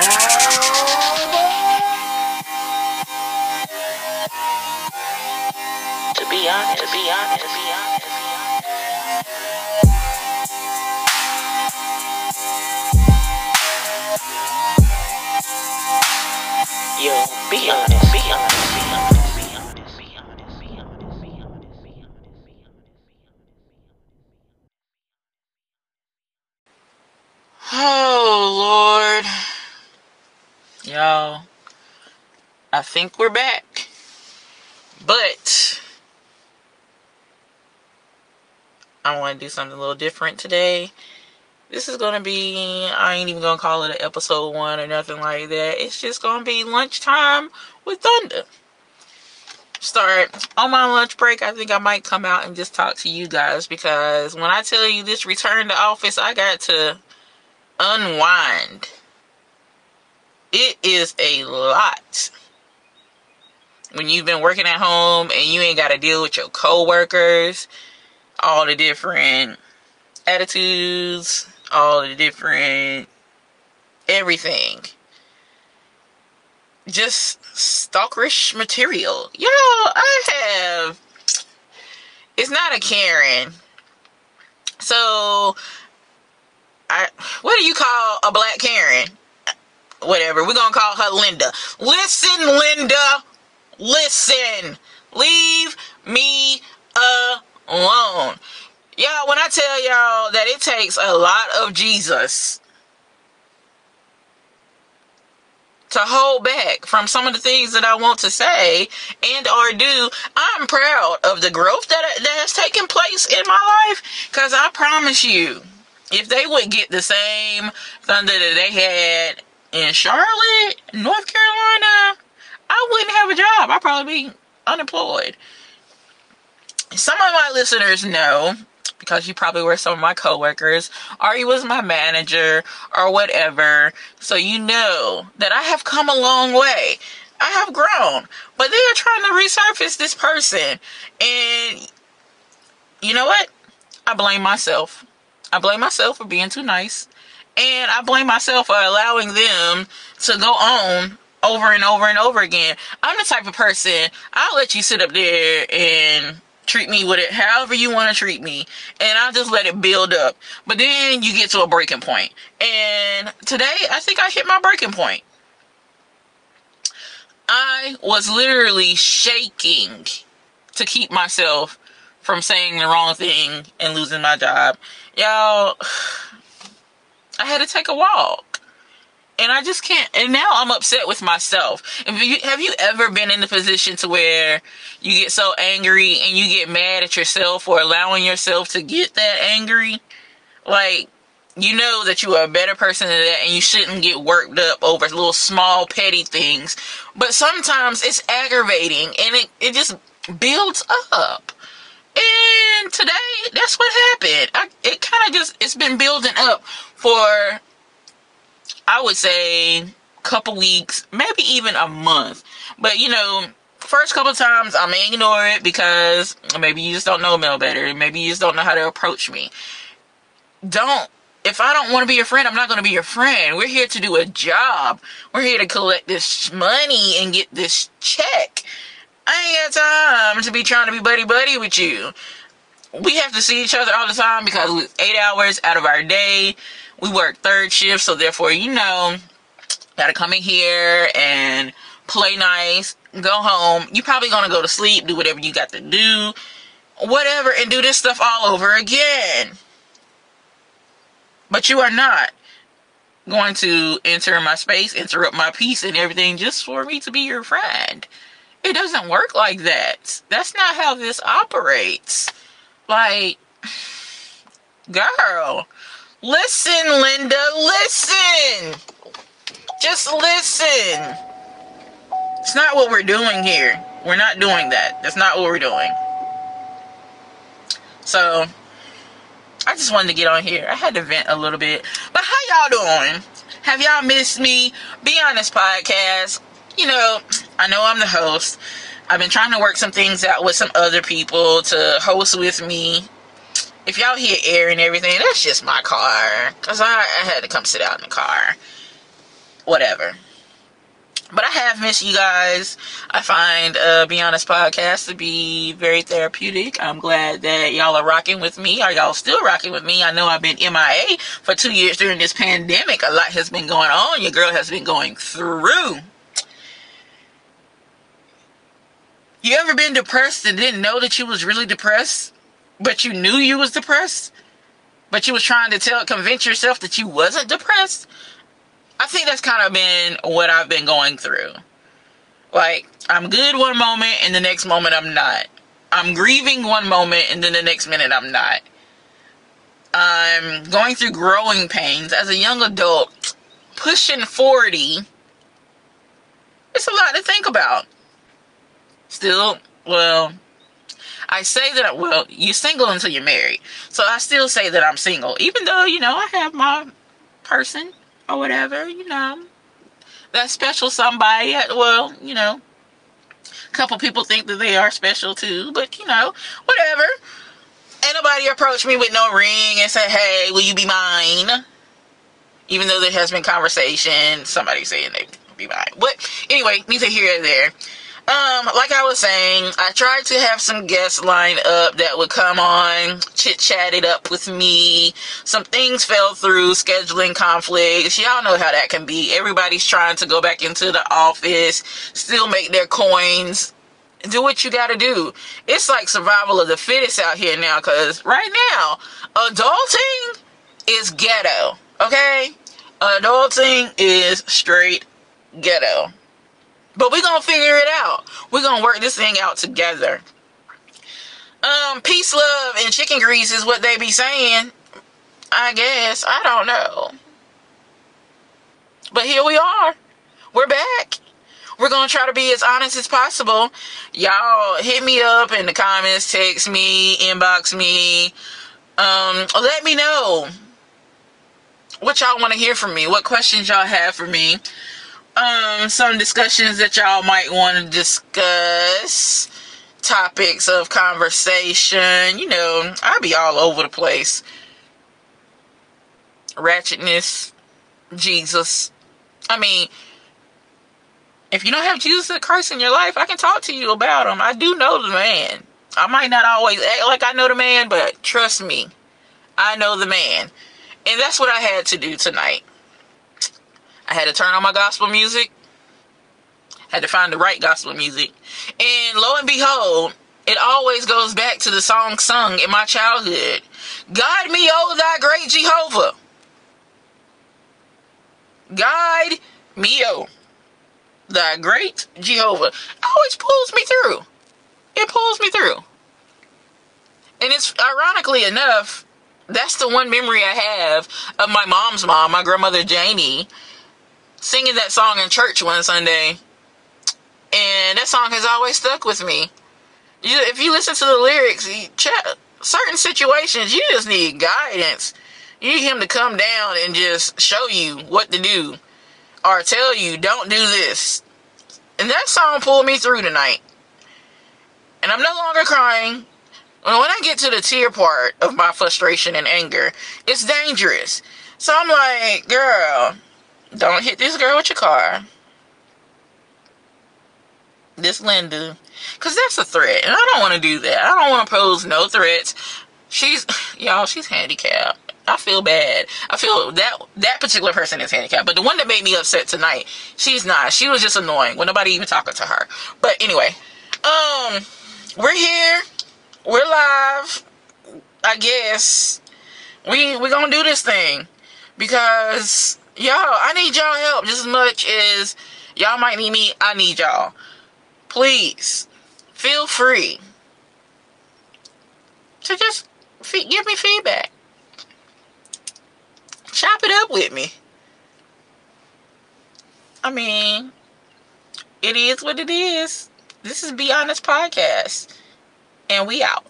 To be honest, to be honest, to be honest. Yo, be honest, I think we're back. But I want to do something a little different today. This is going to be, I ain't even going to call it an episode one or nothing like that. It's just going to be lunchtime with Thunda. Start on my lunch break. I think I might come out and just talk to you guys because when I tell you this return to office, I got to unwind. It is a lot when you've been working at home and you ain't got to deal with your coworkers, all the different attitudes, all the different everything. Just stalkerish material. Yo, I have. It's not a Karen. So, I what do you call a black Karen? Whatever. We're gonna call her Linda. Listen, Linda. Listen. Leave me alone. Y'all, when I tell y'all that it takes a lot of Jesus to hold back from some of the things that I want to say and or do, I'm proud of the growth that, that has taken place in my life. Cause I promise you, if they would get the same thunder that they had in Charlotte, North Carolina, I wouldn't have a job. I'd probably be unemployed. Some of my listeners know because you probably were some of my coworkers or you was my manager or whatever. So you know that I have come a long way. I have grown. But they are trying to resurface this person. And you know what? I blame myself. I blame myself for being too nice. And I blame myself for allowing them to go on over and over and over again. I'm the type of person, I'll let you sit up there and treat me with it however you want to treat me. And I'll just let it build up. But then you get to a breaking point. And today, I think I hit my breaking point. I was literally shaking to keep myself from saying the wrong thing and losing my job. Y'all, I had to take a walk. And I just can't. And now I'm upset with myself. You, have you ever been in the position to where you get so angry and you get mad at yourself for allowing yourself to get that angry? Like, you know that you are a better person than that and you shouldn't get worked up over little small petty things. But sometimes it's aggravating and it, it just builds up. And today, that's what happened. I, it kind of just, it's been building up for, I would say, a couple weeks, maybe even a month. But, you know, first couple times I may ignore it because maybe you just don't know me better. Maybe you just don't know how to approach me. Don't. If I don't want to be your friend, I'm not going to be your friend. We're here to do a job. We're here to collect this money and get this check. I ain't got time to be trying to be buddy buddy with you. We have to see each other all the time because it's eight hours out of our day. We work third shift, so therefore, you know, gotta come in here and play nice, go home. You're probably gonna go to sleep, do whatever you got to do, whatever, and do this stuff all over again. But you are not going to enter my space, interrupt my peace and everything just for me to be your friend. It doesn't work like that. That's not how this operates. Like, girl, listen, Linda, listen. Just listen. It's not what we're doing here. We're not doing that. That's not what we're doing. So, I just wanted to get on here. I had to vent a little bit. But how y'all doing? Have y'all missed me? Be Honest Podcast. You know, I know I'm the host. I've been trying to work some things out with some other people to host with me. If y'all hear air and everything, that's just my car. Because I, I had to come sit out in the car. whatever. But I have missed you guys. I find uh, Be Honest podcast to be very therapeutic. I'm glad that y'all are rocking with me. Are y'all still rocking with me? I know I've been MIA for two years during this pandemic. A lot has been going on. Your girl has been going through. You ever been depressed and didn't know that you was really depressed, but you knew you was depressed, but you was trying to tell convince yourself that you wasn't depressed? I think that's kind of been what I've been going through. Like, I'm good one moment and the next moment I'm not. I'm grieving one moment and then the next minute I'm not. I'm going through growing pains as a young adult, pushing 40. It's a lot to think about. Still, well, I say that, well, you're single until you're married. So I still say that I'm single, even though, you know, I have my person or whatever, you know, that special somebody. Uh, well, you know, a couple people think that they are special too, but you know, whatever. Ain't nobody approach me with no ring and say, "Hey, will you be mine?" Even though there has been conversation, somebody saying they be mine. But anyway, neither here nor there um, like I was saying, I tried to have some guests lined up that would come on, chit chat it up with me. Some things fell through, scheduling conflicts. Y'all know how that can be. Everybody's trying to go back into the office, still make their coins. Do what you gotta do. It's like survival of the fittest out here now, because right now, adulting is ghetto. Okay? Adulting is straight ghetto. But we're gonna figure it out. We're gonna work this thing out together. Um, peace, love, and chicken grease is what they be saying. I guess. I don't know. But here we are. We're back. We're gonna try to be as honest as possible. Y'all hit me up in the comments, text me, inbox me. Um, let me know what y'all want to hear from me. What questions y'all have for me um some discussions that y'all might want to discuss. Topics of conversation you know i'll be all over the place. Ratchetness jesus. I mean if you don't have jesus christ in your life i can talk to you about him. I do know the man. I might not always act like i know the man but trust me i know the man. And that's what i had to do tonight I had to turn on my gospel music. Had to find the right gospel music. And lo and behold, it always goes back to the song sung in my childhood. Guide me, O thy great Jehovah. Guide me, O thy great Jehovah. Always pulls me through. It pulls me through. And it's ironically enough, that's the one memory I have of my mom's mom, my grandmother Janie singing that song in church one Sunday, and that song has always stuck with me. You, if you listen to the lyrics, you check, certain situations, you just need guidance. You need him to come down and just show you what to do, or tell you, don't do this. And that song pulled me through tonight. And I'm no longer crying. When I get to the tear part of my frustration and anger, it's dangerous. So I'm like, girl, don't hit this girl with your car. This Linda. Because that's a threat. And I don't want to do that. I don't want to pose no threats. She's, y'all, she's handicapped. I feel bad. I feel that that particular person is handicapped. But the one that made me upset tonight, she's not. She was just annoying when nobody even talking to her. But anyway, um, we're here. We're live. I guess we we're gonna do this thing because y'all, I need y'all help just as much as y'all might need me. I need y'all. Please, feel free to just give me feedback. Chop it up with me. I mean, it is what it is. This is Be Honest Podcast. And we out.